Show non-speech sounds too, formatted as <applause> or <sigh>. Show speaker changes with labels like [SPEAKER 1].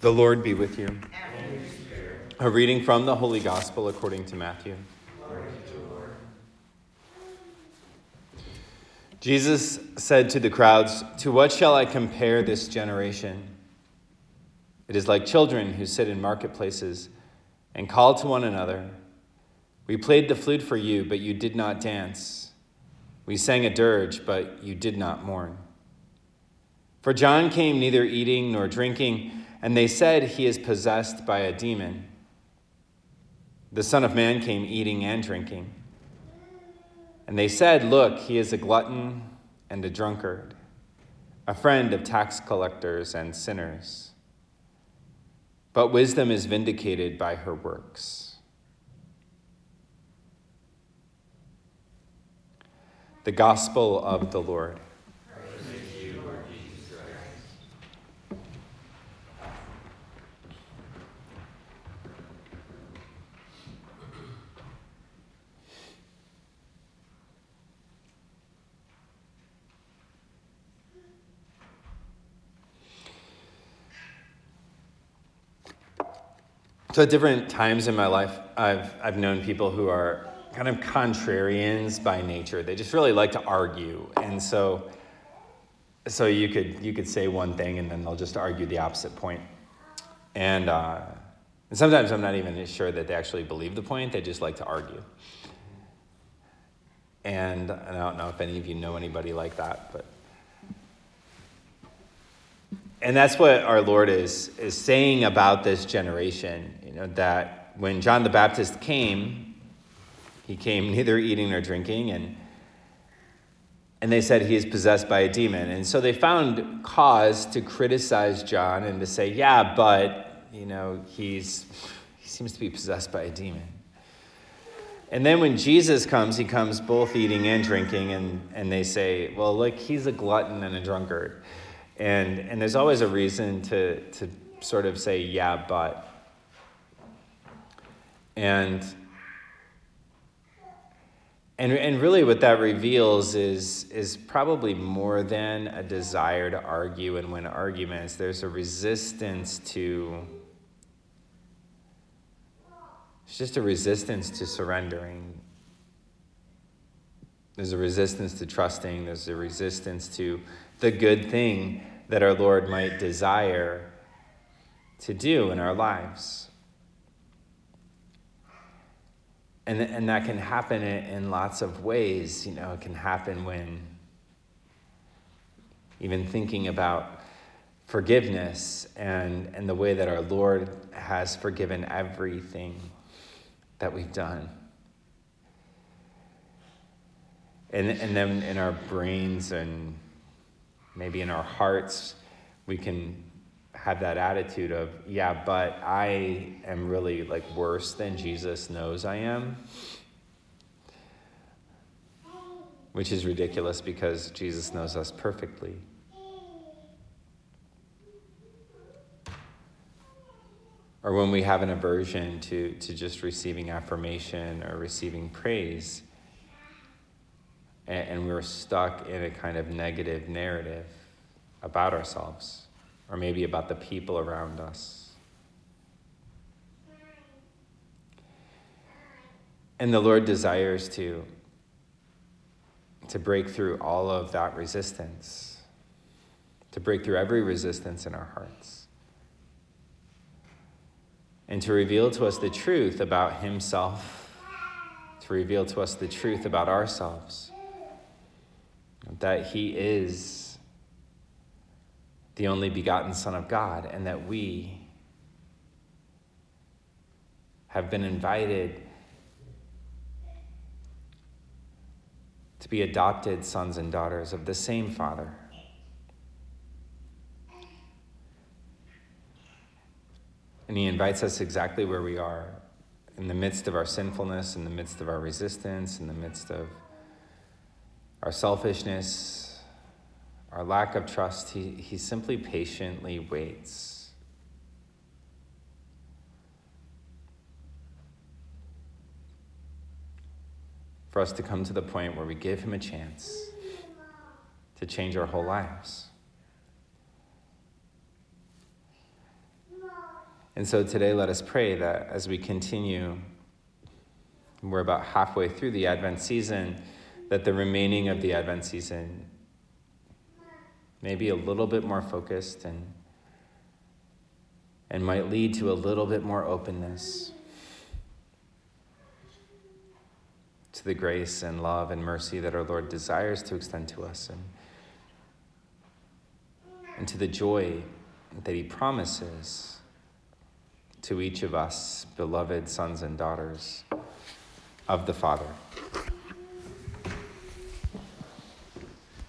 [SPEAKER 1] The Lord be with you. A reading from the Holy Gospel according to Matthew. Jesus said to the crowds, To what shall I compare this generation? It is like children who sit in marketplaces and call to one another. We played the flute for you, but you did not dance. We sang a dirge, but you did not mourn. For John came neither eating nor drinking and they said he is possessed by a demon. The Son of Man came eating and drinking. And they said, Look, he is a glutton and a drunkard, a friend of tax collectors and sinners. But wisdom is vindicated by her works. The Gospel of the Lord. So, at different times in my life, I've, I've known people who are kind of contrarians by nature. They just really like to argue. And so, so you, could, you could say one thing and then they'll just argue the opposite point. And, uh, and sometimes I'm not even sure that they actually believe the point, they just like to argue. And, and I don't know if any of you know anybody like that, but and that's what our Lord is, is saying about this generation, you know, that when John the Baptist came, he came <laughs> neither eating nor drinking, and, and they said he is possessed by a demon. And so they found cause to criticize John and to say, yeah, but, you know, he's, he seems to be possessed by a demon. And then when Jesus comes, he comes both eating and drinking, and, and they say, well, look, he's a glutton and a drunkard. And, and there's always a reason to, to sort of say, yeah, but. And, and, and really, what that reveals is, is probably more than a desire to argue and win arguments. There's a resistance to, it's just a resistance to surrendering. There's a resistance to trusting, there's a resistance to the good thing that our Lord might desire to do in our lives. And, and that can happen in lots of ways. You know, it can happen when even thinking about forgiveness and, and the way that our Lord has forgiven everything that we've done. And, and then in our brains and maybe in our hearts, we can have that attitude of, yeah, but I am really like worse than Jesus knows I am. Which is ridiculous because Jesus knows us perfectly. Or when we have an aversion to, to just receiving affirmation or receiving praise and, and we were stuck in a kind of negative narrative about ourselves or maybe about the people around us. And the Lord desires to, to break through all of that resistance, to break through every resistance in our hearts, and to reveal to us the truth about Himself, to reveal to us the truth about ourselves that he is the only begotten Son of God, and that we have been invited to be adopted sons and daughters of the same Father. And he invites us exactly where we are in the midst of our sinfulness, in the midst of our resistance, in the midst of our selfishness, our lack of trust, he, he simply patiently waits. For us to come to the point where we give him a chance to change our whole lives. And so today, let us pray that as we continue, we're about halfway through the Advent season, that the remaining of the Advent season may be a little bit more focused and, and might lead to a little bit more openness to the grace and love and mercy that our Lord desires to extend to us and, and to the joy that He promises to each of us, beloved sons and daughters of the Father.